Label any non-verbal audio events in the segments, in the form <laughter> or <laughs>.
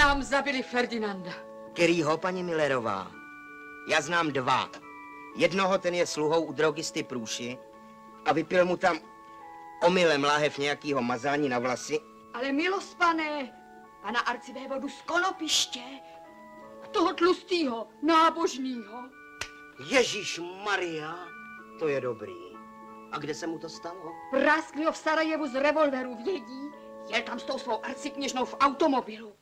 nám zabili Ferdinanda. Kterýho, paní Millerová? Já znám dva. Jednoho ten je sluhou u drogisty Průši a vypil mu tam omylem láhev nějakýho mazání na vlasy. Ale milost, pane, pana arcivévodu z Konopiště, toho tlustýho, nábožnýho. Ježíš Maria, to je dobrý. A kde se mu to stalo? Praskli ho v Sarajevu z revolveru, vědí? Jel tam s tou svou arcikněžnou v automobilu.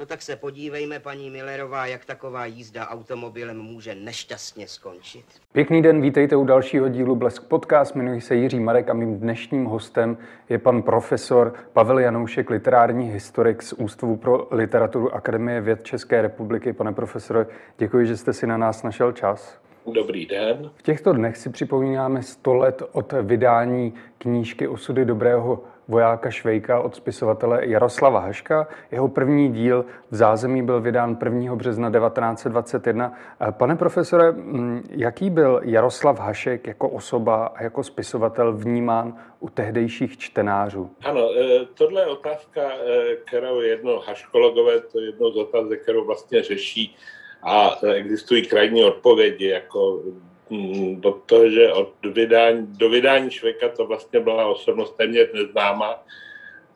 No tak se podívejme, paní Millerová, jak taková jízda automobilem může nešťastně skončit. Pěkný den, vítejte u dalšího dílu Blesk Podcast. Jmenuji se Jiří Marek a mým dnešním hostem je pan profesor Pavel Janoušek, literární historik z Ústavu pro literaturu Akademie věd České republiky. Pane profesore, děkuji, že jste si na nás našel čas. Dobrý den. V těchto dnech si připomínáme 100 let od vydání knížky Osudy dobrého vojáka Švejka od spisovatele Jaroslava Haška. Jeho první díl v zázemí byl vydán 1. března 1921. Pane profesore, mm, jaký byl Jaroslav Hašek jako osoba a jako spisovatel vnímán u tehdejších čtenářů? Ano, e, tohle je otázka, e, kterou jedno haškologové, to je jedno z otázek, kterou vlastně řeší a existují krajní odpovědi, jako mm, do toho, že od vydání, do vydání Šveka to vlastně byla osobnost téměř neznámá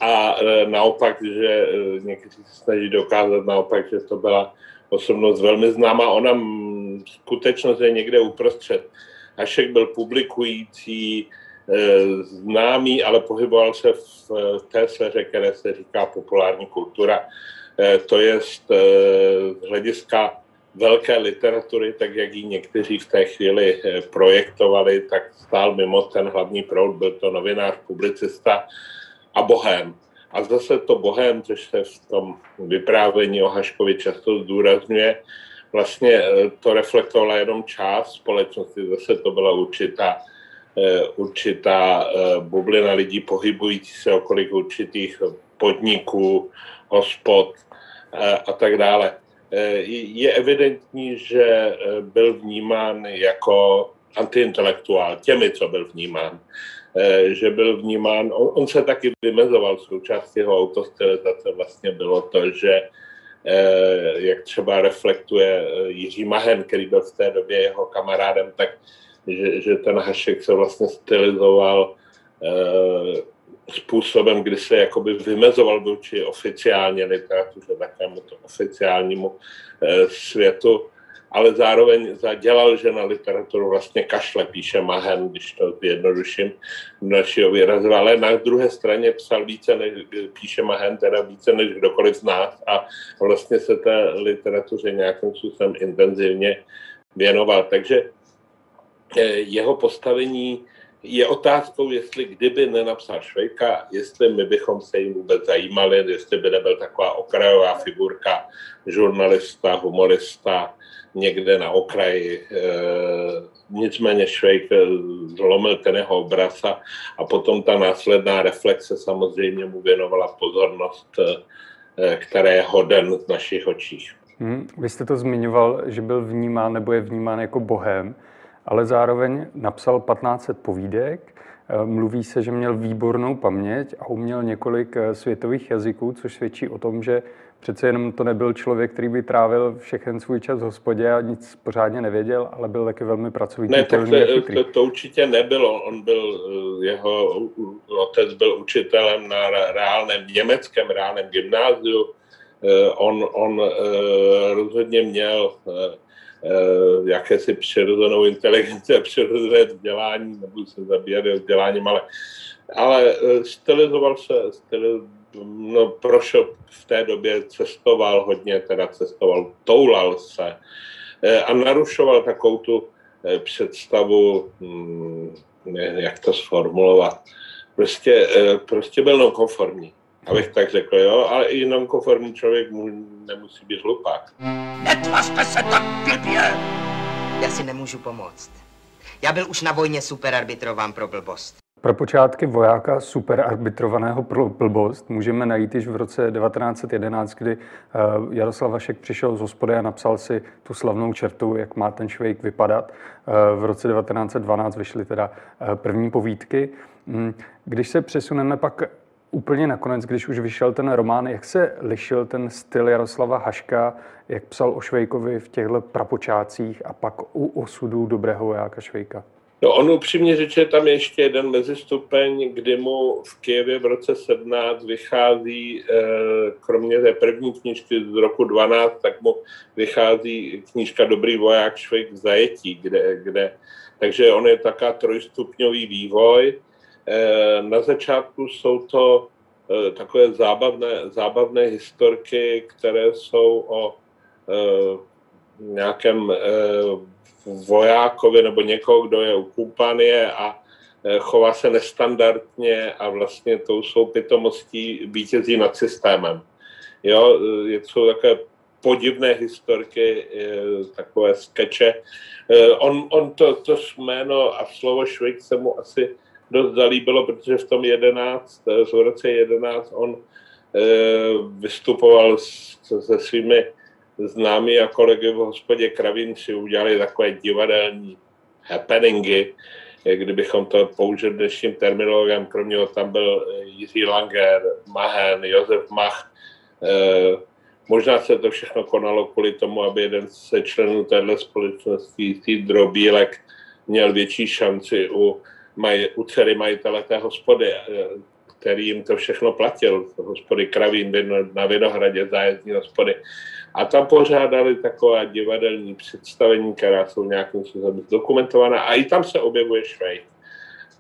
a e, naopak, že e, někteří se snaží dokázat naopak, že to byla osobnost velmi známá. Ona skutečnost je někde uprostřed. Hašek byl publikující, e, známý, ale pohyboval se v té sféře, které se říká populární kultura. To je z hlediska velké literatury, tak jak ji někteří v té chvíli eh, projektovali, tak stál mimo ten hlavní proud, byl to novinář, publicista a bohem. A zase to bohem, což se v tom vyprávění o Haškovi často zdůrazňuje, vlastně eh, to reflektovala jenom část společnosti, zase to byla určitá, eh, určitá bublina lidí pohybující se okolik určitých podniků, hospod a tak dále. Eh, je evidentní, že eh, byl vnímán jako antiintelektuál těmi, co byl vnímán. Eh, že byl vnímán, on, on se taky vymezoval, součástí jeho autostylizace vlastně bylo to, že jak třeba reflektuje Jiří Mahen, který byl v té době jeho kamarádem, tak že, že ten Hašek se vlastně stylizoval způsobem, kdy se jakoby vymezoval vůči oficiálně literatuře, takovému to oficiálnímu eh, světu, ale zároveň zadělal, že na literaturu vlastně kašle, píše Mahen, když to jednoduším našeho výrazu, ale na druhé straně psal více, než píše Mahen, teda více než kdokoliv z nás a vlastně se té literatuře nějakým způsobem intenzivně věnoval. Takže eh, jeho postavení je otázkou, jestli kdyby nenapsal Švejka, jestli my bychom se jim vůbec zajímali, jestli by nebyl taková okrajová figurka, žurnalista, humorista, někde na okraji. E, nicméně Švejk zlomil ten jeho obraz a, a potom ta následná reflexe samozřejmě mu věnovala pozornost, e, které je hoden z našich očích. Hmm, vy jste to zmiňoval, že byl vnímán nebo je vnímán jako bohem ale zároveň napsal 1500 povídek. Eh, mluví se, že měl výbornou paměť a uměl několik eh, světových jazyků, což svědčí o tom, že přece jenom to nebyl člověk, který by trávil všechen svůj čas v hospodě a nic pořádně nevěděl, ale byl taky velmi pracovitý. Ne, tak to, to, to určitě nebylo. On byl, eh, jeho otec byl učitelem na reálném německém reálném gymnáziu. On, on rozhodně měl Eh, jakési přirozenou inteligenci a <laughs> přirozené vzdělání, nebudu se zabíjat vzděláním, ale, ale eh, stylizoval se, styliz, no, prošel v té době, cestoval hodně, teda cestoval, toulal se eh, a narušoval takovou tu představu, hm, jak to sformulovat, prostě, prostě byl nonkonformní abych tak řekl, jo, ale i nonkonformní člověk mu nemusí být hlupák. Netvařte se tak blbě! Já si nemůžu pomoct. Já byl už na vojně superarbitrován pro blbost. Pro počátky vojáka superarbitrovaného pro blbost můžeme najít již v roce 1911, kdy eh, Jaroslav Vašek přišel z hospody a napsal si tu slavnou čertu, jak má ten švejk vypadat. Eh, v roce 1912 vyšly teda eh, první povídky. Mm, když se přesuneme pak úplně nakonec, když už vyšel ten román, jak se lišil ten styl Jaroslava Haška, jak psal o Švejkovi v těchto prapočácích a pak u osudu dobrého vojáka Švejka? No on upřímně řeče, tam je ještě jeden mezistupeň, kdy mu v Kijevě v roce 17 vychází, eh, kromě té první knižky z roku 12, tak mu vychází knížka Dobrý voják Švejk v zajetí, kde, kde takže on je taká trojstupňový vývoj. Eh, na začátku jsou to eh, takové zábavné, zábavné historky, které jsou o nějakém vojákovi nebo někoho, kdo je u kumpanie a chová se nestandardně a vlastně tou svou pitomostí vítězí nad systémem. Jo, jsou takové podivné historky, takové skeče. On, on to, to jméno a slovo Švejk se mu asi dost zalíbilo, protože v tom 11, v roce 11 on vystupoval se svými známí a kolegy v hospodě Kravin si udělali takové divadelní happeningy, kdybychom to použili dnešním terminologem, kromě toho tam byl eh, Jiří Langer, Mahen, Josef Mach. Eh, možná se to všechno konalo kvůli tomu, aby jeden ze členů téhle společnosti, Týdro Bílek, měl větší šanci u, maj, u dcery majitele té hospody, eh, který jim to všechno platil, hospody Kravín na Vinohradě, zájezdní hospody. A tam pořádali taková divadelní představení, která jsou nějakým způsobem zdokumentovaná a i tam se objevuje Švejk.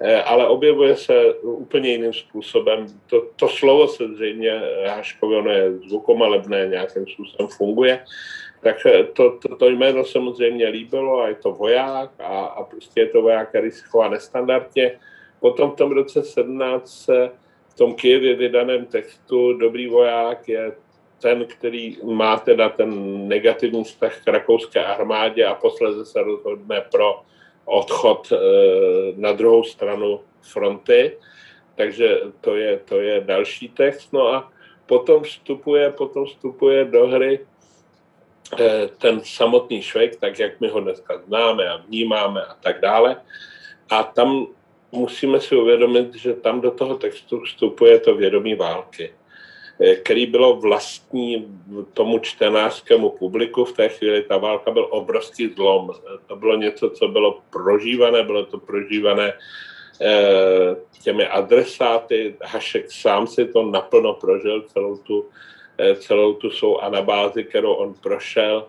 Eh, ale objevuje se úplně jiným způsobem. To, to slovo se zřejmě Haškovi, ono je zvukomalebné, nějakým způsobem funguje. Tak to, to, to jméno samozřejmě líbilo a je to voják a, a prostě je to voják, který se chová nestandardně. Potom v tom roce 17 se v tom Kijevě vydaném textu Dobrý voják je ten, který má teda ten negativní vztah k rakouské armádě a posledně se rozhodne pro odchod eh, na druhou stranu fronty. Takže to je, to je další text. No a potom vstupuje, potom vstupuje do hry ten samotný Švejk, tak jak my ho dneska známe a vnímáme a tak dále. A tam musíme si uvědomit, že tam do toho textu vstupuje to vědomí války. Eh, který bylo vlastní tomu čtenářskému publiku. V té chvíli ta válka byl obrovský zlom. Eh, to bylo něco, co bylo prožívané, bylo to prožívané eh, těmi adresáty. Hašek sám si to naplno prožil, celou tu, celou tu svou anabázi, kterou on prošel.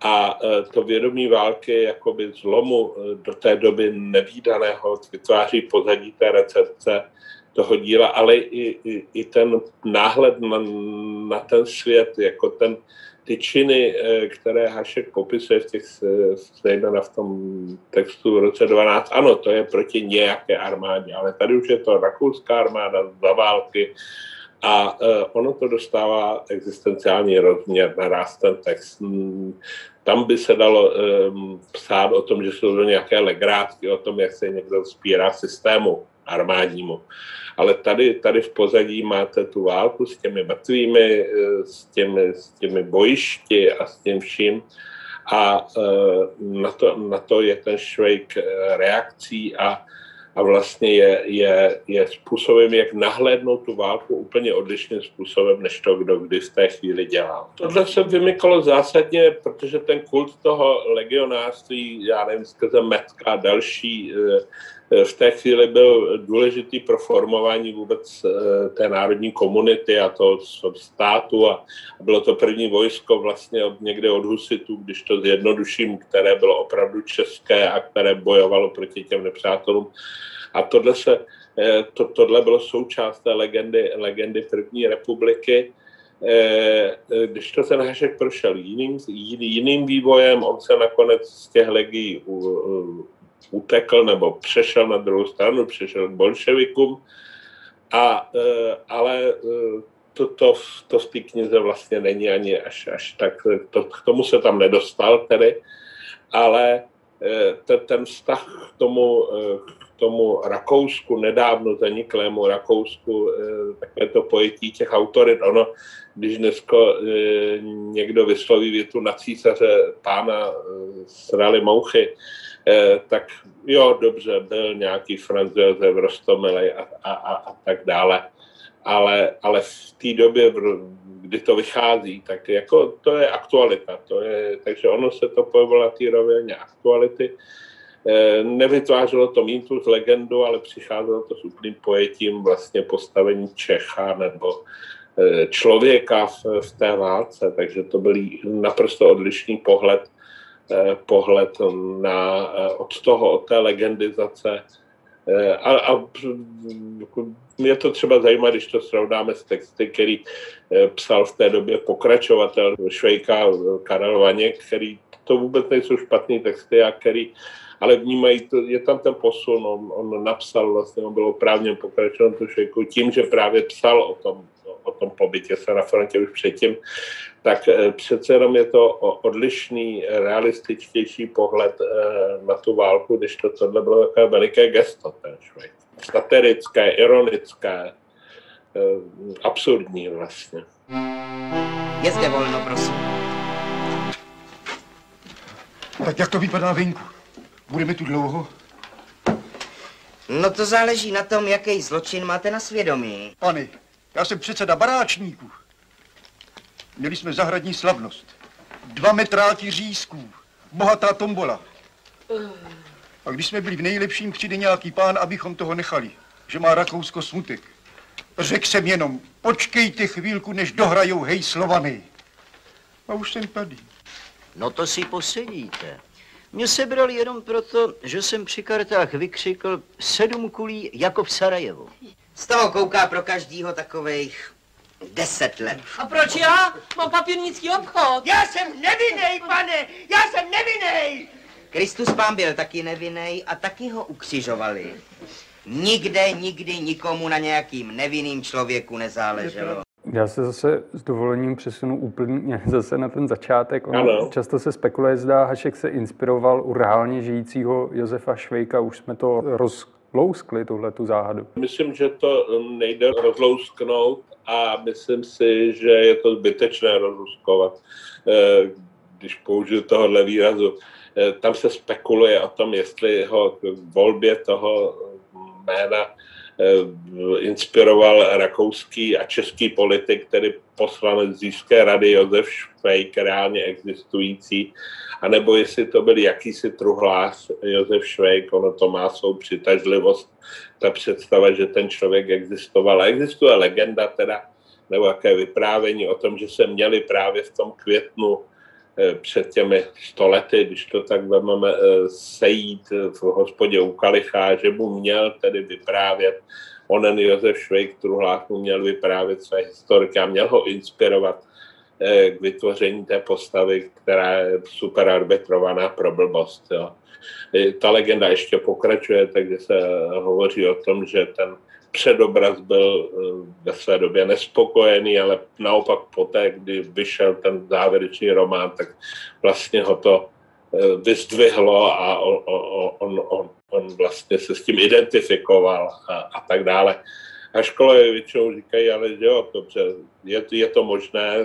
A to vědomí války jakoby zlomu do té doby nevýdaného vytváří pozadí té recepce toho díla, ale i, i, i ten náhled na, na ten svět, jako ten, ty činy, eh, které Hašek popisuje v těch, eh, zejména v tom textu v roce 12, ano, to je proti nějaké armádě, ale tady už je to rakouská armáda za války a uh, ono to dostává existenciální rozměr, naraz ten text. Tam by se dalo um, psát o tom, že jsou to nějaké legrátky, o tom, jak se někdo spírá systému armádnímu. Ale tady, tady v pozadí máte tu válku s těmi mrtvými, eh, s těmi, s těmi bojišti a s tím vším. A na to, na to je ten švejk reakcí a, a vlastně je, je, je způsobem, jak nahlédnout tu válku úplně odlišným způsobem, než to, kdo kdy v té chvíli dělal. Tohle se vymykalo zásadně, protože ten kult toho legionářství, já nevím, skrze Metka a další Eh, v té chvíli byl důležitý pro formování vůbec eh, té národní komunity a toho státu a bylo to první vojsko vlastně od, někde od Husitu, když to zjednoduším, které bylo opravdu české a které bojovalo proti těm nepřátelům. A tohle, se, eh, to, tohle bylo součást té legendy, legendy první republiky. Když to ten Hašek prošel jiným, jiným vývojem, on se nakonec z těch legií utekl nebo přešel na druhou stranu, přešel k bolševikům, a, e, ale e, to, to, to v té knize vlastně není ani až, až tak, to, k tomu se tam nedostal tedy, ale e, ten, ten vztah k tomu, k tomu Rakousku, nedávno zaniklému Rakousku, takové to pojetí těch autorit, ono, když dneska někdo vysloví větu na císaře pána srali mouchy, Eh, tak jo, dobře, byl nějaký Franz Josef Rostomilej a, a, a, a tak dále. ale, ale v té době, kdy to vychází, tak jako to je aktualita. To je, takže ono se to pojevilo na té rovině aktuality. Eh, nevytvářelo to mýtus, legendu, ale přicházelo to s úplným pojetím vlastně postavení Čecha nebo eh, člověka v, v té válce, takže to byl naprosto odlišný pohled, eh, pohled na, od toho, od té legendizace. A, a mě to třeba zajímá, když to srovnáme s texty, který psal v té době pokračovatel Švejka Karel Vaněk, který to vůbec nejsou špatné texty a který ale vnímají, to, je tam ten posun, on, on napsal vlastně, on byl oprávněn pokračovat tu šejku tím, že právě psal o tom, o tom pobytě se na frontě už předtím, tak eh, přece jenom je to odlišný, realističtější pohled eh, na tu válku, když to tohle bylo takové veliké gesto, ten švejk. Satirické, ironické, eh, absurdní vlastně. Je zde volno, prosím. Tak jak to vypadá venku? Budeme tu dlouho? No to záleží na tom, jaký zločin máte na svědomí. Pane, já jsem předseda baráčníků. Měli jsme zahradní slavnost. Dva metráti řízků. Bohatá tombola. A když jsme byli v nejlepším, přijde nějaký pán, abychom toho nechali. Že má Rakousko smutek. Řekl jsem jenom, počkejte chvílku, než dohrajou hej Slovany. A už jsem tady. No to si posedíte. Mě sebrali jenom proto, že jsem při kartách vykřikl sedm kulí jako v Sarajevu. Z toho kouká pro každýho takových deset let. A proč já? Mám papírnický obchod. Já jsem nevinnej, pane! Já jsem nevinnej! Kristus pán byl taky nevinný a taky ho ukřižovali. Nikde, nikdy nikomu na nějakým nevinným člověku nezáleželo. Já se zase s dovolením přesunu úplně <laughs> zase na ten začátek. Ono často se spekuluje, zda Hašek se inspiroval u reálně žijícího Josefa Švejka. Už jsme to rozlouskli, tuhle tu záhadu. Myslím, že to nejde rozlousknout a myslím si, že je to zbytečné rozlouskovat, eh, když použiju tohohle výrazu. Eh, tam se spekuluje o tom, jestli ho k volbě toho jména inspiroval rakouský a český politik, tedy poslanec Získé rady Josef Švejk, reálně existující, anebo jestli to byl jakýsi truhlář Josef Švejk, ono to má svou přitažlivost, ta představa, že ten člověk existoval. A existuje legenda teda, nebo jaké vyprávění o tom, že se měli právě v tom květnu eh, před těmi stolety, když to tak vezmeme, eh, sejít v hospodě u Kalicha, že mu měl tedy vyprávět onen Josef Švejk Truhlák mu měl vyprávět své historiky a měl ho inspirovat eh, k vytvoření té postavy, která je super arbitrovaná pro blbost. Jo. Ta legenda ještě pokračuje, takže se hovoří o tom, že ten předobraz byl eh, ve své době nespokojený, ale naopak poté, kdy vyšel ten závěrečný román, tak vlastně ho to eh, vyzdvihlo a on, on, on, on vlastně se s tím identifikoval a, a tak dále. A škole většinou říkají, ale jo, dobře, je, je to možné,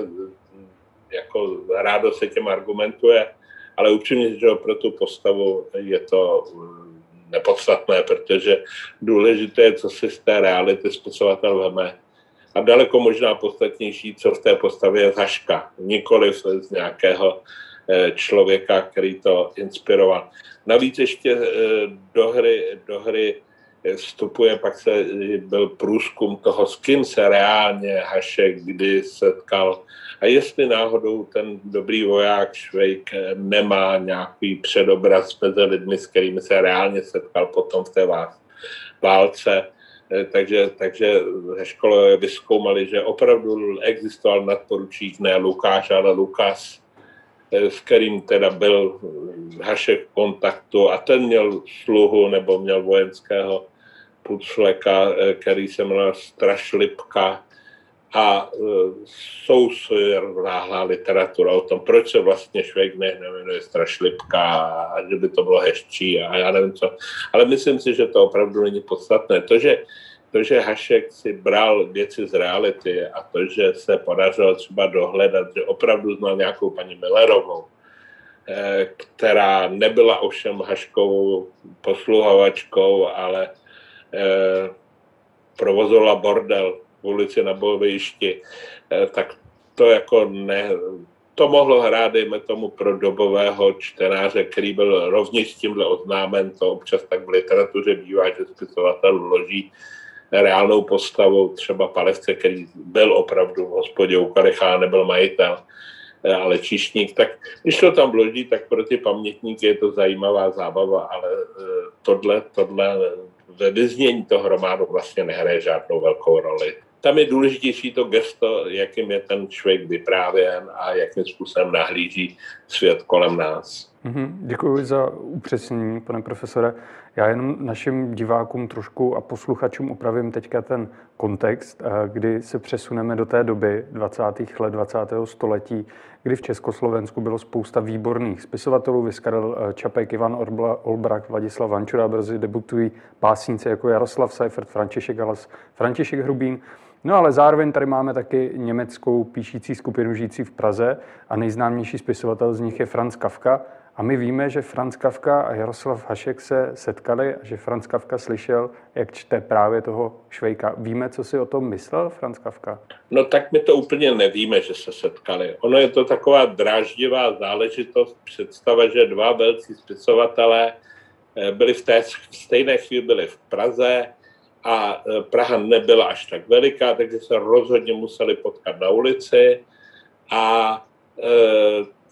jako rádo se těm argumentuje, ale upřímně, že pro tu postavu je to nepodstatné, protože důležité je, co si z té reality spisovatel veme. A daleko možná podstatnější, co v té postavě je Haška, nikoli z nějakého eh, člověka, který to inspiroval. Navíc ještě eh, do hry, do hry vstupuje, pak se byl průzkum toho, s kým se reálně Hašek kdy setkal a jestli náhodou ten dobrý voják Švejk nemá nějaký předobraz mezi lidmi, s kterými se reálně setkal potom v té válce. Eh, takže, takže škole vyskoumali, že opravdu existoval nadporučík ne Lukáš, ale Lukas, eh, s kterým teda byl Hašek v kontaktu a ten měl sluhu nebo měl vojenského pucleka, eh, který se jmenoval Strašlipka, a uh, jsou náhlá literatura o tom, proč se vlastně Švejk nejmenuje Strašlipka a že by to bylo hezčí a já nevím co. Ale myslím si, že to opravdu není podstatné. To, že, to, že Hašek si bral věci z reality a to, že se podařilo třeba dohledat, že opravdu znal nějakou paní Millerovou, eh, která nebyla ovšem Haškovou posluhovačkou, ale eh, provozovala bordel v ulici na bojovišti, eh, tak to jako ne, to mohlo hrát, dejme tomu, pro dobového čtenáře, který byl rovněž tímhle oznámen, to občas tak v literatuře bývá, že spisovatel vloží reálnou postavu, třeba Palevce, který byl opravdu v hospodě u Karechána, nebyl majitel, ale čišník, tak když to tam vloží, tak pro ty pamětníky je to zajímavá zábava, ale eh, tohle, tohle ve vyznění toho románu vlastně nehraje žádnou velkou roli tam je důležitější to gesto, jakým je ten člověk vyprávěn a jakým způsobem nahlíží svět kolem nás. Mm-hmm. Děkuji za upřesnění, pane profesore. Já jenom našim divákům trošku a posluchačům upravím teďka ten kontext, eh, kdy se přesuneme do té doby 20. let 20. století, kdy v Československu bylo spousta výborných spisovatelů, Vyskarel eh, Čapek, Ivan Olbrak, Vladislav Vančura, brzy debutují básníci jako Jaroslav Seifert, František Galas, František Hrubín. No ale zároveň tady máme taky německou píšící skupinu žijící v Praze a nejznámější spisovatel z nich je Franz Kafka. A my víme, že Franz Kafka a Jaroslav Hašek se setkali a že Franz Kafka slyšel, jak čte právě toho Švejka. Víme, co si o tom myslel Franz Kafka? No tak my to úplně nevíme, že se setkali. Ono je to taková dráždivá záležitost, představa, že dva velcí spisovatelé eh, byli v té stejné chvíli byli v Praze, a e, Praha nebyla až tak veliká, takže se rozhodně museli potkat na ulici a e,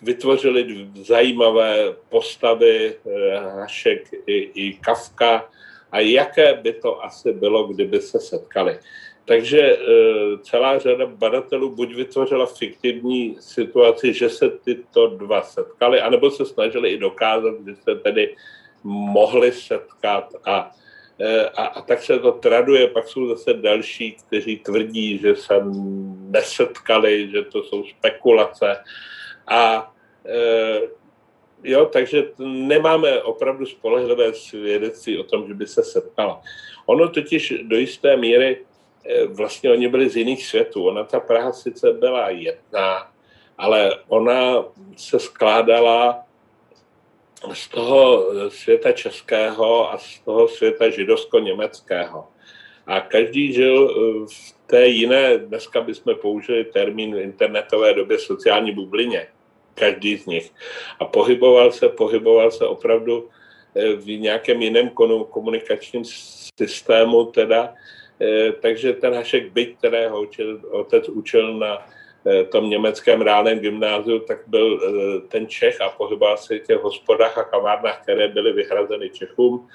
vytvořili zajímavé postavy e, Hašek i, i Kafka a jaké by to asi bylo, kdyby se setkali. Takže celá řada badatelů buď vytvořila fiktivní situaci, že se tyto dva setkali, anebo se snažili i dokázat, že se tedy mohli setkat a Eh, a, a tak se to traduje. Pak jsou zase další, kteří tvrdí, že se nesetkali, že to jsou spekulace. A jo, takže nemáme opravdu spolehlivé svědectví o tom, že by se setkala. Ono totiž do jisté míry, e, vlastně oni byli z jiných světů. Ona ta Praha sice byla jedna, ale ona se skládala z toho světa českého a z toho světa židovsko-německého. A každý žil eh, v té jiné, dneska bychom použili termín v internetové době sociální bublině. Každý z nich. A pohyboval se, pohyboval se opravdu eh, v nějakém jiném komunikačním systému teda. Eh, takže ten Hašek byť, kterého otec učil na Eh, tom německém reálném gymnáziu, tak byl ten Čech a pohyboval se v těch hospodách a kavárnách, které byly vyhrazeny Čechům.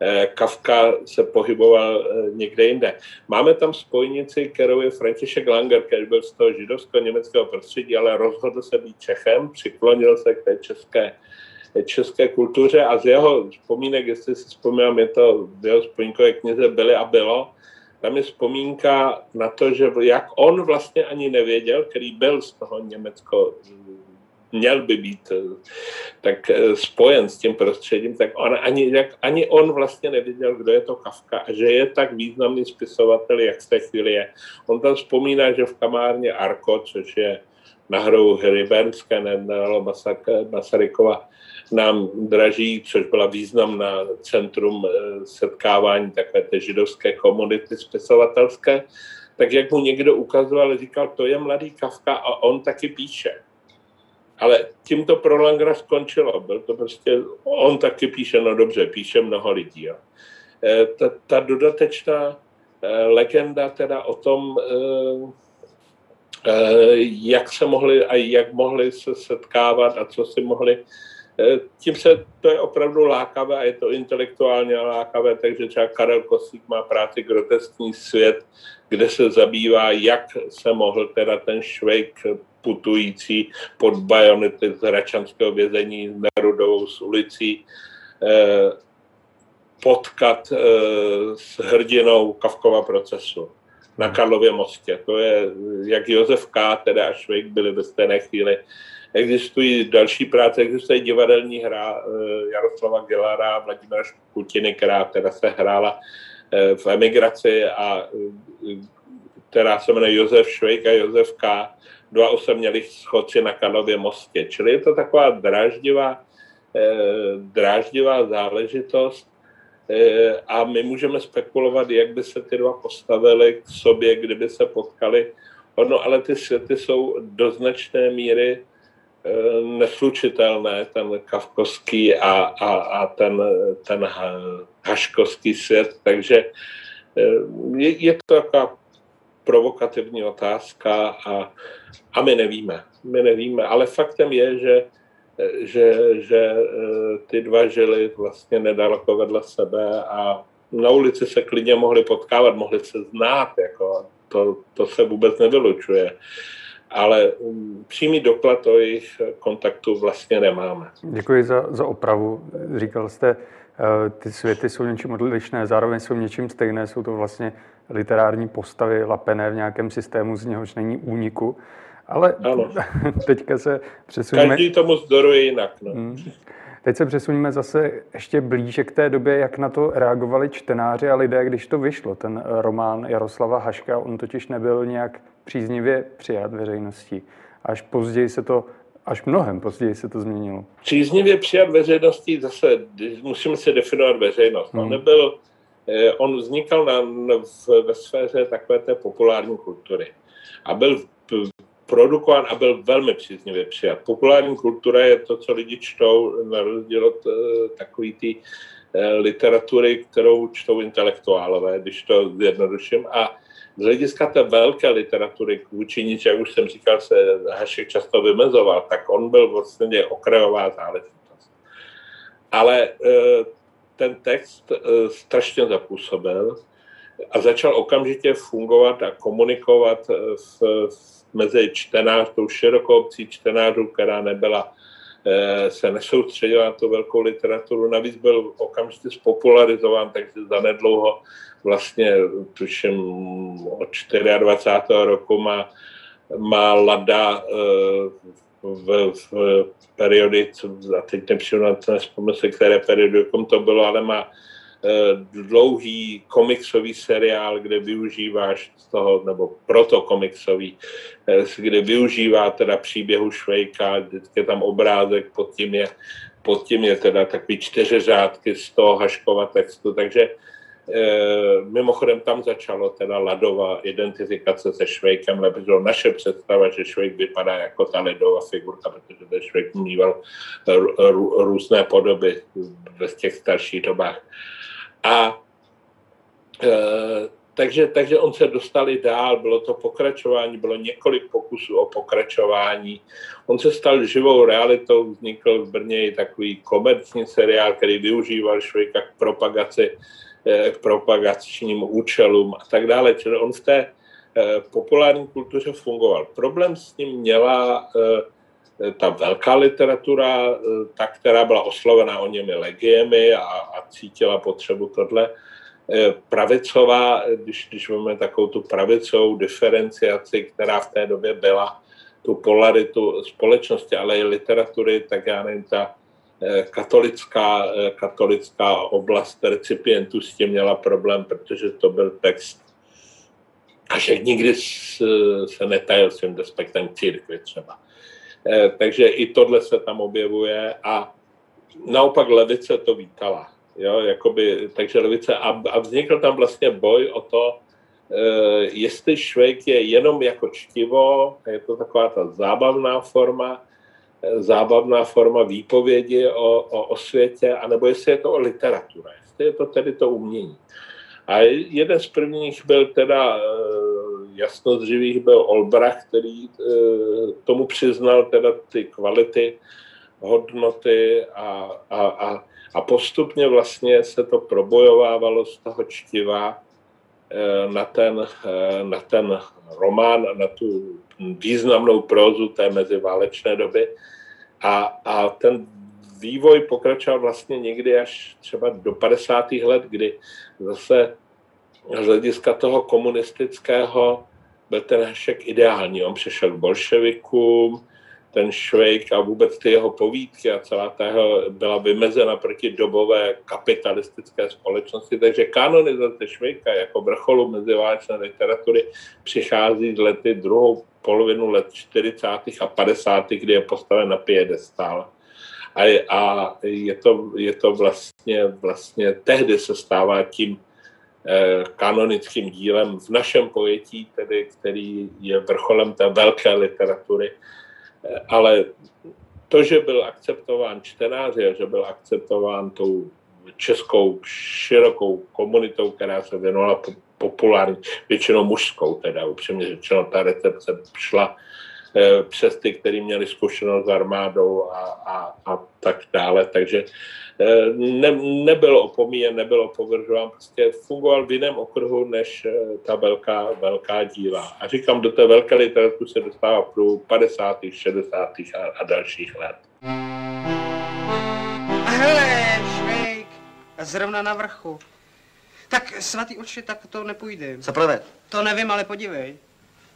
Eh, Kafka se pohyboval někde jinde. Máme tam spojnici, kterou je František Langer, který byl z toho židovsko-německého prostředí, ale rozhodl se být Čechem, přiklonil se k té české, české kultuře a z jeho vzpomínek, jestli si vzpomínám, je to v jeho vzpomínkové knize Byly a bylo, tam je vzpomínka na to, že jak on vlastně ani nevěděl, který byl z toho Německo, měl by být tak eh, spojen s tím prostředím, tak on, ani, jak, ani on vlastně nevěděl, kdo je to Kafka a že je tak významný spisovatel, jak v té chvíli je. On tam vzpomíná, že v kamárně Arko, což je na hrou Harry Bernské, ne, Masarykova, nám draží, což byla významná centrum eh, setkávání takové té židovské komunity spisovatelské, tak jak mu někdo ukazoval, říkal, to je mladý Kafka a on taky píše. Ale tím to pro Langra skončilo. Byl to prostě, on taky píše, no dobře, píše mnoho lidí. Jo. Eh, ta, ta dodatečná eh, legenda teda o tom, jak se mohli a jak mohli se setkávat a co si mohli Eh, tím se to je opravdu lákavé a je to intelektuálně lákavé, takže třeba Karel Kosík má práci Groteskní svět, kde se zabývá, jak se mohl teda ten švejk putující pod bajonety z Hračanského vězení Nerudovou s ulicí eh, potkat eh, s hrdinou Kavkova procesu na Karlově mostě. To je, jak Josef K. teda a Švejk byli ve stejné chvíli Existují další práce, existuje divadelní hra eh, Jaroslava Gelara, Vladimira Škutiny, která teda se hrála eh, v emigraci a eh, která se jmenuje Josef Švejk a Josef K. Dva osamělí schodci na Karlově mostě. Čili je to taková dráždivá, dráždivá záležitost. A my můžeme spekulovat, jak by se ty dva postavili k sobě, kdyby se potkali. No, ale ty světy jsou do značné míry neslučitelné, ten kavkovský a, a, a ten, ten haškovský svět, takže eh, je, je to taková provokativní otázka a, a my nevíme. My nevíme, ale faktem je, že že, že eh, ty dva žili vlastně nedaleko vedle sebe a na ulici se klidně mohli potkávat, mohli se znát, jako to, to se vůbec nevylučuje. Ale mm, přímý doklad o jejich kontaktu vlastně nemáme. Děkuji za, za opravu. Říkal jste, eh, ty světy jsou něčím odlišné, zároveň jsou něčím stejné, jsou to vlastně literární postavy lapené v nějakém systému, z něhož není úniku. Ale ano. <laughs> teďka se přesuneme... Každý tomu zdoruje jinak. No. Hmm. Teď se přesuneme zase ještě blíže k té době, jak na to reagovali čtenáři a lidé, když to vyšlo, ten román Jaroslava Haška. On totiž nebyl nějak příznivě přijat veřejností. Až později se to Až mnohem později se to změnilo. Příznivě přijat veřejností zase, musíme si definovat veřejnost. Hmm. On nebyl, eh, on vznikal na, v, ve sféře takové té populární kultury. A byl produkován a byl velmi příznivě přijat. Populární kultura je to, co lidi čtou, na rozdíl od uh, takový ty uh, literatury, kterou čtou intelektuálové, když to zjednoduším. A z hlediska té velké literatury, vůči níž, jak už jsem říkal, se Hašek často vymezoval, tak on byl vlastně okrajová záležitost. Ale uh, ten text uh, strašně zapůsobil a začal okamžitě fungovat a komunikovat v, v mezi čtenář, tou širokou obcí čtenářů, která nebyla se nesoustředila na tu velkou literaturu. Navíc byl okamžitě spopularizován, takže zanedlouho vlastně, tuším, od 24. roku má, má Lada eh, v, v periody, a teď nepřijdu na to, se, které periodikum to bylo, ale má Eh, dlouhý komiksový seriál, kde využíváš z toho, nebo proto komiksový, eh, kde využívá teda příběhu Švejka, vždycky tam obrázek, pod tím je, pod tím je teda takový čtyři řádky z toho Haškova textu, takže E, mimochodem tam začalo teda ladová identifikace se Švejkem, nebo naše představa, že Švejk vypadá jako ta ledová figurka, protože ten Švejk mýval různé podoby v těch starších dobách. A e, takže, takže on se dostali dál, bylo to pokračování, bylo několik pokusů o pokračování. On se stal živou realitou, vznikl v Brně i takový komerční seriál, který využíval Švejka k propagaci, e, k propagačním účelům a tak dále. Čili on v té e, populární kultuře fungoval. Problém s ním měla ta velká literatura, eh, ta, která byla oslovena o němi legiemi a, a cítila potřebu tohle, eh, pravicová, když, když máme takovou tu pravicovou diferenciaci, která v té době byla, tu polaritu společnosti, ale i literatury, tak já nevím, ta eh, katolická, katolická oblast recipientů s tím měla problém, protože to byl text a že nikdy se netajil svým despektem církvy třeba. Eh, takže i tohle se tam objevuje a naopak levice to vítala. Jo, jakoby, takže levice a, a vznikl tam vlastně boj o to, eh, jestli Švejk je jenom jako čtivo, je to taková ta zábavná forma, eh, zábavná forma výpovědi o, o, o světě, anebo jestli je to o literatura, jestli je to tedy to umění. A jeden z prvních byl teda jasnozřivých byl Olbrach, který e, tomu přiznal teda ty kvality, hodnoty a, a, a, a postupně vlastně se to probojovávalo z toho čtiva e, na ten, e, na ten román, na tu významnou prózu té meziválečné doby. A, a ten vývoj pokračoval vlastně někdy až třeba do 50. let, kdy zase z hlediska toho komunistického byl ten Hašek ideální. On přešel k bolševikům, ten Švejk a vůbec ty jeho povídky a celá ta byla vymezena proti dobové kapitalistické společnosti, takže kanonizace Švejka jako vrcholu meziválečné literatury přichází z lety druhou polovinu let 40. a 50. kdy je postaven na piedestál. A, a je, to, je to vlastně, vlastně tehdy se stává tím kanonickým dílem v našem pojetí, tedy, který je vrcholem té velké literatury. Eh, ale to, že byl akceptován čtenáři a že byl akceptován tou českou širokou komunitou, která se věnovala populární, většinou mužskou teda, upřímně řečeno, ta recepce šla eh, přes ty, kteří měli zkušenost s armádou a, a, a tak dále. Takže eh, ne, nebyl opomíjen, nebyl opovržován, prostě fungoval v jiném okruhu než eh, ta velká, velká díla. A říkám, do té velké literatury se dostává v 50., 60. A, a dalších let. Hele, švejk, zrovna na vrchu. Tak svatý oči, tak to nepůjde. Co proved? To nevím, ale podívej.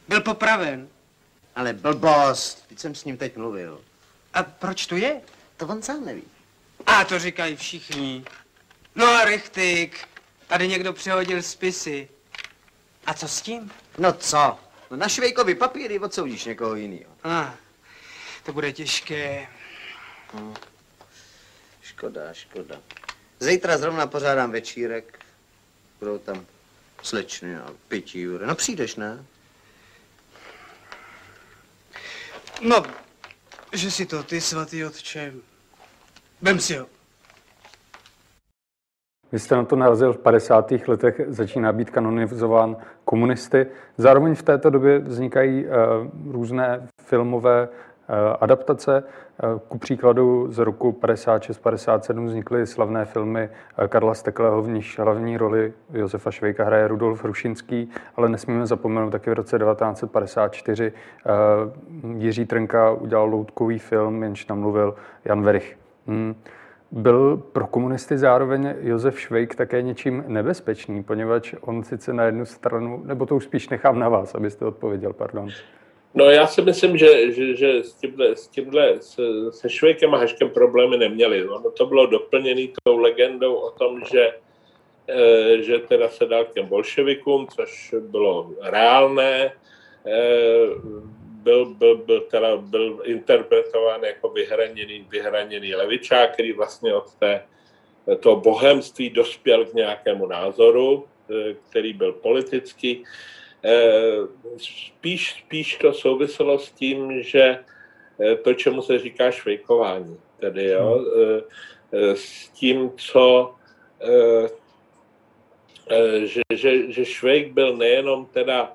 Byl popraven. Ale blbost, teď jsem s ním teď mluvil. A proč tu je? To on sám neví. A to říkají všichni. No a Richtik, tady někdo přehodil spisy. A co s tím? No co? No na švejkovi papíry odsoudíš někoho jiného. A, to bude těžké. Hm. Škoda, škoda. Zítra zrovna pořádám večírek. Budou tam slečny a pití jure. No přijdeš, ne? No, že si to ty, svatý otče. Vem si ho. Vy jste na to narazil v 50. letech, začíná být kanonizován komunisty. Zároveň v této době vznikají uh, různé filmové adaptace. Uh, ku příkladu z roku 56-57 vznikly slavné filmy Karla Steklého, v níž hlavní roli Josefa Švejka hraje Rudolf Hrušinský, ale nesmíme zapomenout taky v roce 1954 Jiří Trnka udělal loutkový film, jenž namluvil Jan Verich. Hmm. Byl pro komunisty zároveň Josef Švejk také něčím nebezpečný, poněvadž on sice na jednu stranu, nebo to už spíš nechám na vás, abyste odpověděl, pardon. No já si myslím, že, že, že s tímhle, s tímhle se, se Švejkem a Haškem problémy neměli. Ono to bylo doplněné tou legendou o tom, že, e, že teda se dal k těm bolševikům, což bylo reálné. E, byl, byl, byl, teda, byl interpretován jako vyhraněný, vyhraněný levičák, který vlastně od té, toho bohemství dospěl k nějakému názoru, eh, který byl politický. Eh, spíš, spíš to souviselo s tím, že eh, to, čemu se říká švejkování, tedy jo, s tím, co že, že, že Švejk byl nejenom teda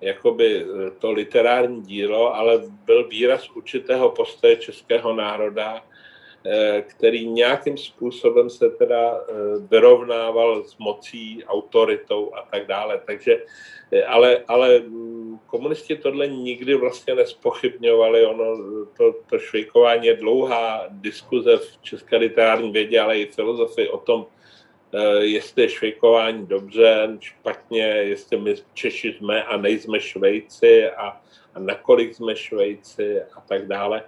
jakoby eh, to literární dílo, ale byl výraz určitého postoje českého národa, eh, který nějakým způsobem se teda eh, vyrovnával s mocí, autoritou a tak dále. Takže, ale, ale mm, komunisti tohle nikdy vlastně nespochybňovali. Ono, to, to švejkování je dlouhá diskuze v české literární vědě, ale i filozofii o tom, Eh, jestli je švejkování dobře, špatně, jestli my Češi jsme a nejsme Švejci a, a nakolik jsme Švejci a tak dále.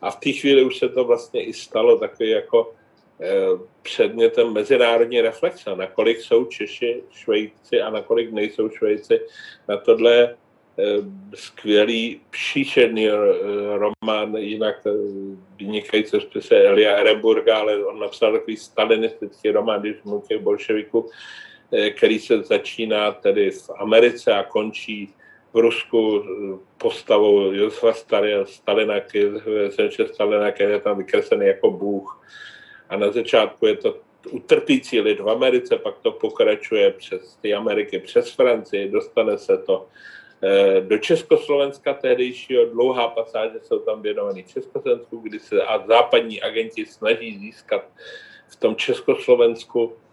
A v té chvíli už se to vlastně i stalo takový jako eh, předmětem mezinárodní reflexe, nakolik jsou Češi Švejci a nakolik nejsou Švejci. Na tohle Eh, skvělý příšerný eh, román, jinak vynikající spise Elia Ereburga, ale on napsal takový stalinistický román, když mluví bolševiku, který se začíná tedy v Americe a končí v Rusku postavou Josefa Stalina, Stalina, který je tam vykreslený jako bůh. A na začátku je to utrpící lid v Americe, pak to pokračuje přes ty Ameriky, přes Francii, dostane se to Eh, do Československa tehdejšího, dlouhá pasáže jsou tam věnovaný Československu, kdy se a západní agenti snaží získat v tom Československu eh,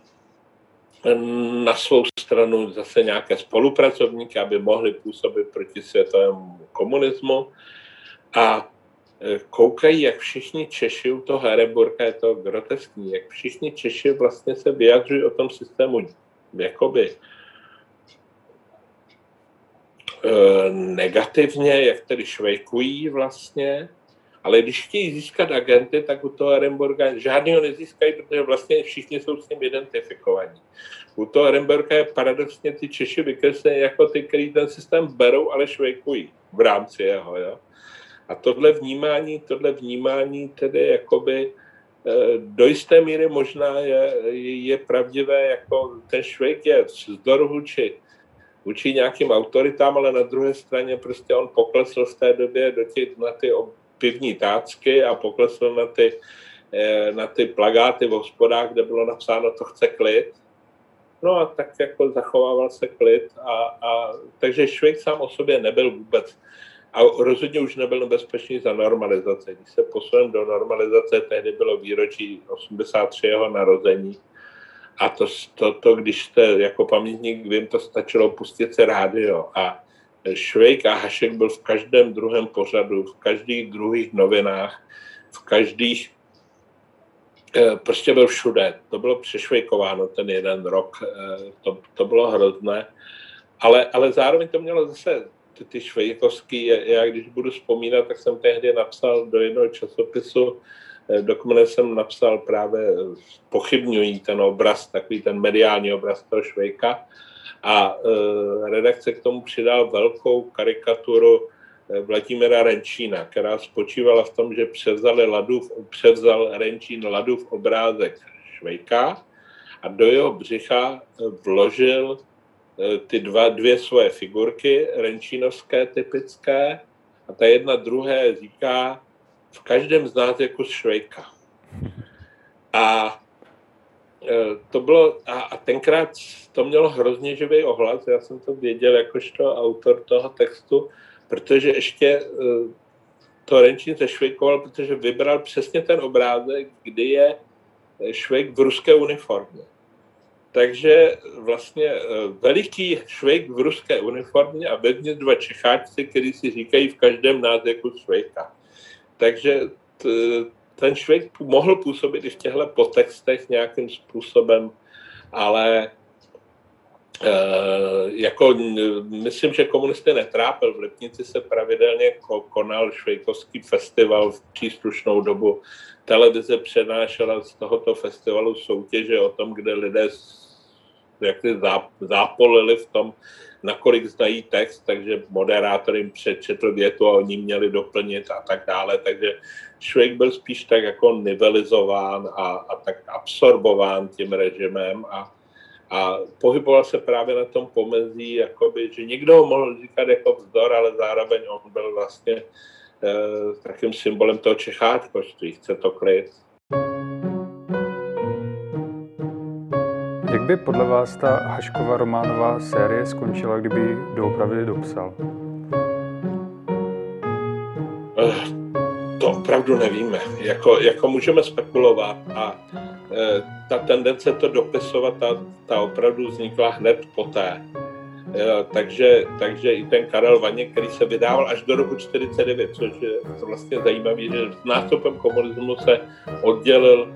na svou stranu zase nějaké spolupracovníky, aby mohli působit proti světovému komunismu. A eh, koukají, jak všichni Češi u toho Hereburka, je to groteskní, jak všichni Češi vlastně se vyjadřují o tom systému jakoby Eh, negativně, jak tedy švejkují vlastně, ale když chtějí získat agenty, tak u toho Ehrenborga žádný ho nezískají, protože vlastně všichni jsou s ním identifikovaní. U toho Ehrenborga je paradoxně ty Češi vykreslení jako ty, který ten systém berou, ale švejkují v rámci jeho. Jo? A tohle vnímání, tohle vnímání tedy jakoby do jisté míry možná je, je pravdivé, jako ten Švejk je vůči, vůči nějakým autoritám, ale na druhé straně prostě on poklesl v té době do těch, na ty pivní tácky a poklesl na ty, eh, na ty plagáty v hospodách, kde bylo napsáno, to chce klid. No a tak jako zachovával se klid a, a takže Švejk sám o sobě nebyl vůbec a rozhodně už nebyl nebezpečný za normalizace. Když se posunul do normalizace, tehdy bylo výročí 83 jeho narození. A to, to, to, když jste jako pamětník, vím, to stačilo pustit se rádio. A Švejk a Hašek byl v každém druhém pořadu, v každých druhých novinách, v každých eh, prostě byl všude. To bylo přešvejkováno ten jeden rok. Eh, to, to bylo hrozné. Ale, ale zároveň to mělo zase ty, ty švejkovský, já když budu vzpomínat, tak jsem tehdy napsal do jednoho časopisu, eh, dokument jsem napsal právě pochybňují ten obraz, takový ten mediální obraz toho Švejka a e, redakce k tomu přidal velkou karikaturu e, Vladimira Renčína, která spočívala v tom, že převzali Ladův, převzal Renčín Ladův obrázek Švejka a do jeho břicha vložil Eh, ty dva, dvě svoje figurky, renčínovské typické, a ta jedna druhé říká, v každém z nás je kus švejka. A to bylo, a, a tenkrát to mělo hrozně živý ohlas, já jsem to věděl jakožto autor toho textu, protože ještě eh, to Renčín zešvejkoval, protože vybral přesně ten obrázek, kdy je švejk v ruské uniformě. Takže vlastně eh, veliký švejk v ruské uniformě a vevnitř dva Čecháčci, kteří si říkají v každém názeku švejka. Takže t, ten švejk mohl působit i v těchto potextech nějakým způsobem, ale e, jako myslím, že komunisty netrápil. V Lipnici se pravidelně konal švejkovský festival v příslušnou dobu. Televize přenášela z tohoto festivalu soutěže o tom, kde lidé jak si zápolili v tom, nakolik znají text, takže moderátor jim přečetl větu a oni měli doplnit a tak dále. Takže člověk byl spíš tak jako nivelizován a, a tak absorbován tím režimem a, a pohyboval se právě na tom pomezí, jakoby, že někdo ho mohl říkat jako vzdor, ale zároveň on byl vlastně eh, takým symbolem toho čecháčkoství, chce to klid. By podle vás ta Haškova románová série skončila, kdyby ji doopravdy dopsal? Eh, to opravdu nevíme. Jako, jako můžeme spekulovat a e, ta tendence to dopisovat, ta, ta opravdu vznikla hned poté. E, takže, takže i ten Karel Vaně, který se vydával až do roku 49, což je vlastně zajímavé, že s nástupem komunismu se oddělil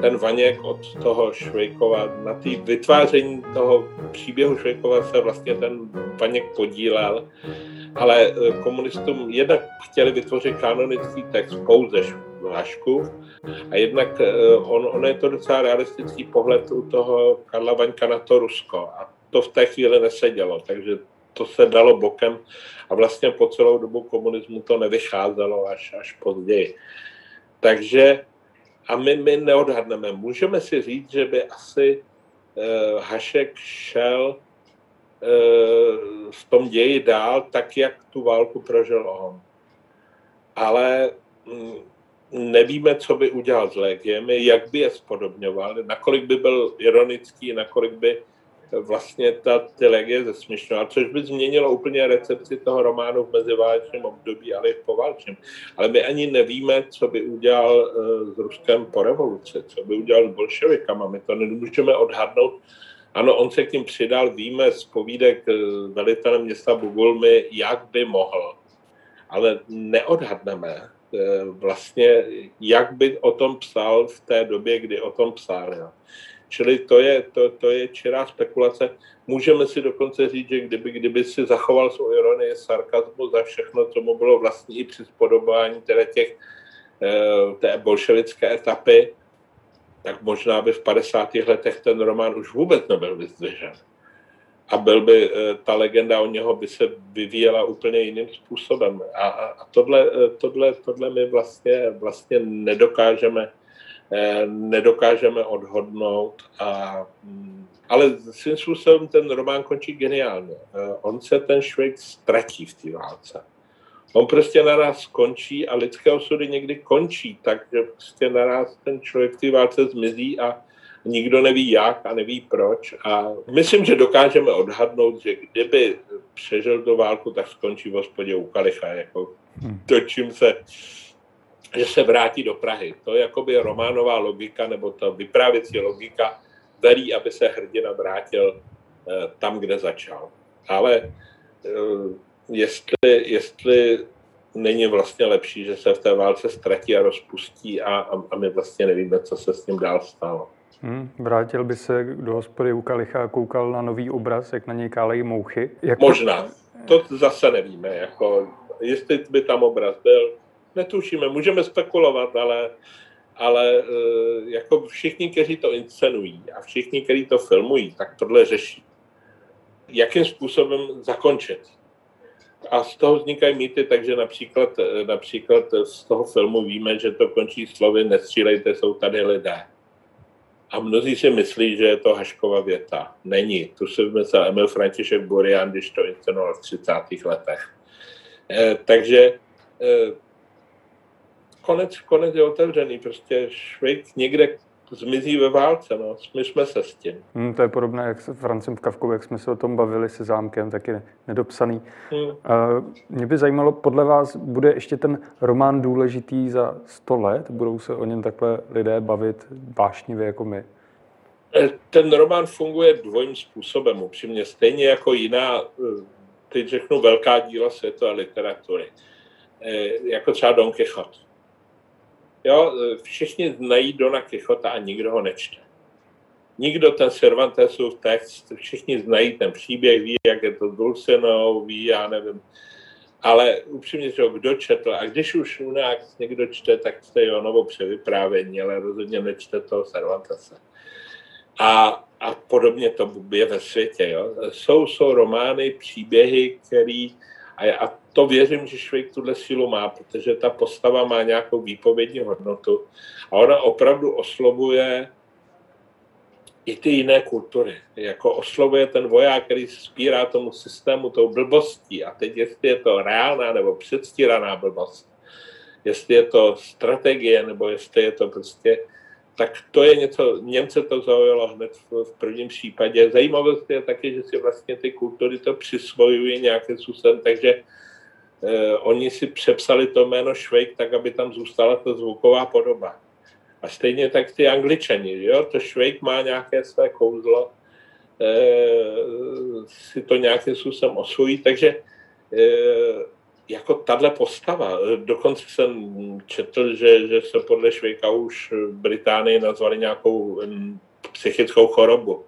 ten Vaněk od toho Švejkova, na té vytváření toho příběhu Švejkova se vlastně ten Vaněk podílel, ale eh, komunistům jednak chtěli vytvořit kanonický text pouze Vašku a jednak eh, on, on je to docela realistický pohled u toho Karla Vaňka na to Rusko a to v té chvíli nesedělo, takže to se dalo bokem a vlastně po celou dobu komunismu to nevycházelo až, až později. Takže a my, my neodhadneme. Můžeme si říct, že by asi uh, Hašek šel uh, v tom ději dál, tak jak tu válku prožil on. Ale um, nevíme, co by udělal s legiemi, jak by je spodobňoval, nakolik by byl ironický, nakolik by vlastně ta, legie zesměšňovala, což by změnilo úplně recepci toho románu v meziválečném období, ale i v poválečném. Ale my ani nevíme, co by udělal uh, s Ruskem po revoluci, co by udělal s bolševikama. My to nemůžeme odhadnout. Ano, on se k ním přidal, víme z povídek uh, velitele města Bugulmy, jak by mohl. Ale neodhadneme uh, vlastně, jak by o tom psal v té době, kdy o tom psal. Jo. Čili to je, to, to je čirá spekulace. Můžeme si dokonce říct, že kdyby, kdyby si zachoval svou ironii, sarkazmu za všechno, co mu bylo vlastní i při spodobání tedy těch, eh, té bolševické etapy, tak možná by v 50. letech ten román už vůbec nebyl vyzdvižen. A byl by, eh, ta legenda o něho by se vyvíjela úplně jiným způsobem. A, a tohle, eh, tohle, tohle my vlastně, vlastně nedokážeme nedokážeme odhodnout. A, mm, ale svým způsobem ten román končí geniálně. Eh, on se ten člověk ztratí v té válce. On prostě naraz skončí a lidské osudy někdy končí, takže prostě naraz ten člověk v té válce zmizí a nikdo neví jak a neví proč. A myslím, že dokážeme odhadnout, že kdyby přežil do válku, tak skončí v hospodě u Kalicha. Jako to, čím se že se vrátí do Prahy. To je jakoby románová logika, nebo ta vyprávěcí logika, který, aby se hrdina vrátil eh, tam, kde začal. Ale eh, jestli, jestli není vlastně lepší, že se v té válce ztratí a rozpustí a, a, a my vlastně nevíme, co se s ním dál stalo. Hmm, vrátil by se do hospody u Kalicha a koukal na nový obraz, jak na něj kálejí mouchy? Jak Možná. To zase nevíme. Jako, jestli by tam obraz byl, netušíme. Můžeme spekulovat, ale, ale eh, jako všichni, kteří to inscenují a všichni, kteří to filmují, tak tohle řeší. Jakým způsobem zakončit a z toho vznikají mýty, takže například, eh, například z toho filmu víme, že to končí slovy nestřílejte, jsou tady lidé. A mnozí si myslí, že je to Haškova věta. Není. Tu si vymyslel Emil František Burian, když to inscenoval v 30. letech. Eh, takže eh, konec, konec je otevřený. Prostě Švejk někde zmizí ve válce, no. My jsme se s tím. Hmm, to je podobné jak s Francem Kavkou, jak jsme se o tom bavili se zámkem, taky nedopsaný. Hmm. Uh, mě by zajímalo, podle vás bude ještě ten román důležitý za 100 let? Budou se o něm takhle lidé bavit vášnivě jako my? Eh, ten román funguje dvojím způsobem, upřímně. Stejně jako jiná, eh, teď řeknu, velká díla světové literatury. Jako třeba Don Quixote Jo, všichni znají Dona Quixota a nikdo ho nečte. Nikdo ten Cervantesův text, všichni znají ten příběh, ví, jak je to s ví, já nevím. Ale upřímně že kdo četl, a když už u nás někdo čte, tak čte novo převyprávění, ale rozhodně nečte toho Cervantese. A, a podobně to je ve světě. Jo. Jsou, jsou romány, příběhy, které a, a to věřím, že Švejk tuhle sílu má, protože ta postava má nějakou výpovědní hodnotu a ona opravdu oslovuje i ty jiné kultury. Jako oslovuje ten voják, který spírá tomu systému tou blbostí. A teď jestli je to reálná nebo předstíraná blbost, jestli je to strategie, nebo jestli je to prostě tak to je něco, Němce to zaujalo hned v, prvním případě. Zajímavost je taky, že si vlastně ty kultury to přisvojují nějakým způsobem, takže eh, oni si přepsali to jméno Švejk tak, aby tam zůstala ta zvuková podoba. A stejně tak ty angličani, jo? to Švejk má nějaké své kouzlo, eh, si to nějakým způsobem osvojí, takže eh, jako tahle postava. Dokonce jsem četl, že, že se podle Švejka už Británii nazvali nějakou mm, psychickou chorobu.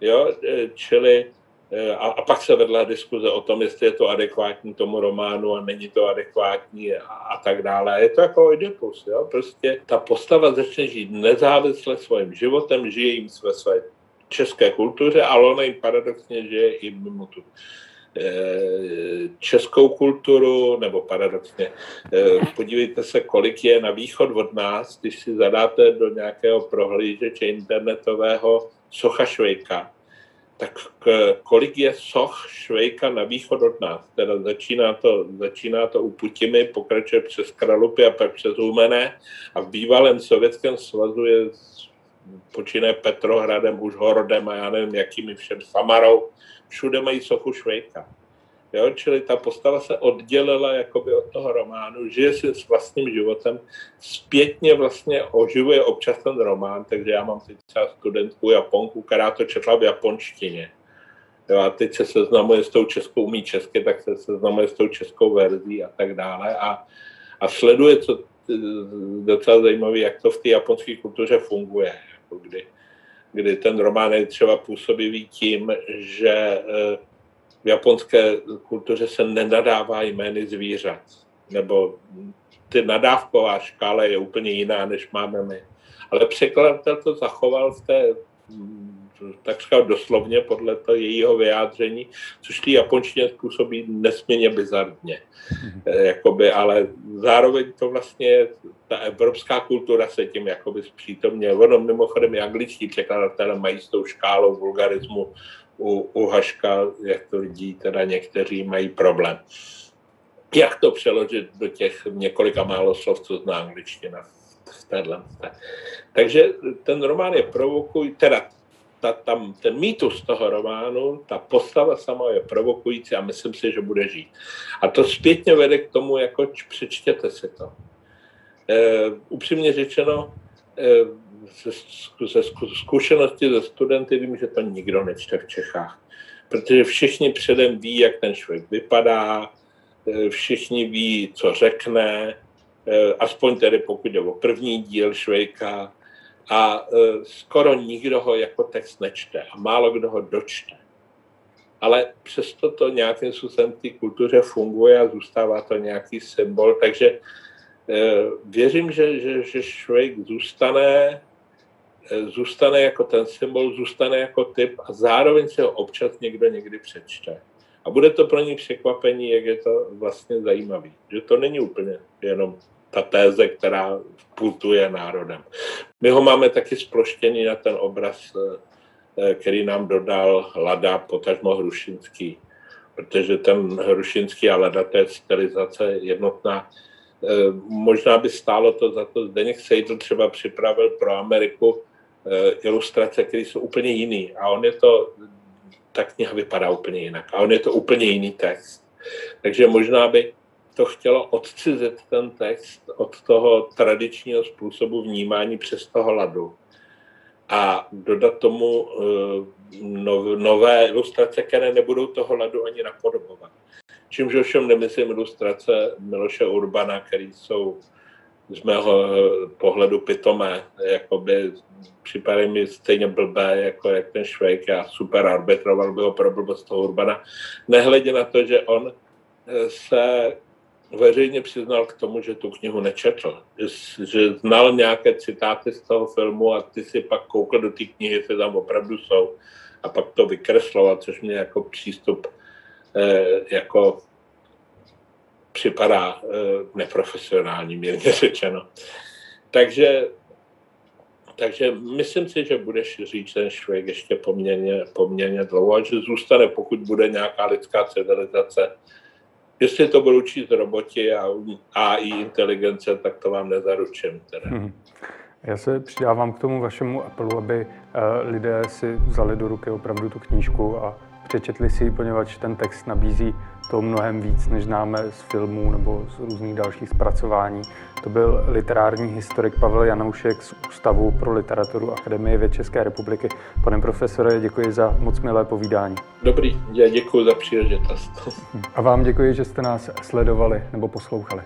Jo, čili e, a, a pak se vedla diskuze o tom, jestli je to adekvátní tomu románu a není to adekvátní a, a tak dále. Je to jako Oedipus, jo? Prostě ta postava začne žít nezávisle svým životem, žije jim ve své české kultuře, ale ona jim paradoxně žije i mimo tu Eh, českou kulturu, nebo paradoxně, eh, podívejte se, kolik je na východ od nás, když si zadáte do nějakého prohlížeče internetového socha Švejka, tak kolik je soch Švejka na východ od nás. Teda začíná to, začíná to u Putimy, pokračuje přes Kralupy a pak přes Humené a v bývalém sovětském svazu je počínaje Petrohradem, už Horodem a já nevím, jakými všem Samarou, všude mají sochu Švejka. Jo? Čili ta postava se oddělila jakoby od toho románu, žije si s vlastním životem, zpětně vlastně oživuje občas ten román, takže já mám teď třeba studentku Japonku, která to četla v japonštině. Jo, a teď se seznamuje s tou českou, umí česky, tak se seznamuje s tou českou verzí a tak dále. A, a sleduje, co docela zajímavé, jak to v té japonské kultuře funguje. Jako kdy, kdy ten román je třeba působivý tím, že eh, v japonské kultuře se nenadává jmény zvířat, nebo ty nadávková škála je úplně jiná, než máme my. Ale překladatel to zachoval v té, takřka doslovně podle to jejího vyjádření, což ty japonštině způsobí nesmírně bizarně. Mm-hmm. Jakoby, ale zároveň to vlastně, ta evropská kultura se tím jakoby zpřítomně, ono mimochodem i angličtí překladatelé mají s tou škálou vulgarismu u, u Haška, jak to vidí, teda někteří mají problém. Jak to přeložit do těch několika málo slov, co zná angličtina? Takže ten román je provokuj, teda ta, tam, ten mýtus toho románu, ta postava sama je provokující a myslím si, že bude žít. A to zpětně vede k tomu, jako přečtěte si to. E, upřímně řečeno, e, ze, ze zkušenosti ze studenty vím, že to nikdo nečte v Čechách. Protože všichni předem ví, jak ten člověk vypadá, e, všichni ví, co řekne, e, aspoň tedy pokud jde o první díl Švejka, a e, skoro nikdo ho jako text nečte a málo kdo ho dočte. Ale přesto to nějakým způsobem v té kultuře funguje a zůstává to nějaký symbol, takže věřím, že, že, že Švejk zůstane, zůstane jako ten symbol, zůstane jako typ a zároveň se ho občas někdo někdy přečte. A bude to pro ní překvapení, jak je to vlastně zajímavý. Že to není úplně jenom ta téze, která putuje národem. My ho máme taky sploštěný na ten obraz, eh, který nám dodal Lada, potažmo Hrušinský, protože ten Hrušinský a Lada, to je stylizace jednotná. Eh, možná by stálo to za to, Zdeněk Sejdl třeba připravil pro Ameriku ilustrace, které jsou úplně jiný a on je to, ta kniha vypadá úplně jinak a on je to úplně jiný text. Takže možná by to chtělo odcizit ten text od toho tradičního způsobu vnímání přes toho ladu a dodat tomu eh, nové ilustrace, které nebudou toho ladu ani napodobovat. Čímž ovšem nemyslím ilustrace Miloše Urbana, které jsou z mého eh, pohledu pitomé, jakoby připadají mi stejně blbé, jako jak ten Švejk, já super arbitroval by ho pro blbost toho Urbana, nehledě na to, že on eh, se veřejně přiznal k tomu, že tu knihu nečetl, že, znal nějaké citáty z toho filmu a ty si pak koukl do té knihy, jestli tam opravdu jsou. A pak to vykresloval, což mě jako přístup eh, jako připadá eh, neprofesionální, mírně řečeno. Takže, takže myslím si, že budeš říct ten Švejk ještě poměrně, poměrně dlouho a že zůstane, pokud bude nějaká lidská civilizace, Jestli to budou číst roboti a AI inteligence, tak to vám nezaručím. Teda. Hmm. Já se přidávám k tomu vašemu apelu, aby eh, lidé si vzali do ruky opravdu tu knížku a přečetli si ji, poněvadž ten text nabízí to mnohem víc, než známe z filmů nebo z různých dalších zpracování. To byl literární historik Pavel Janoušek z Ústavu pro literaturu Akademie věd České republiky. Pane profesore, děkuji za moc milé povídání. Dobrý, já děkuji za příležitost. A vám děkuji, že jste nás sledovali nebo poslouchali.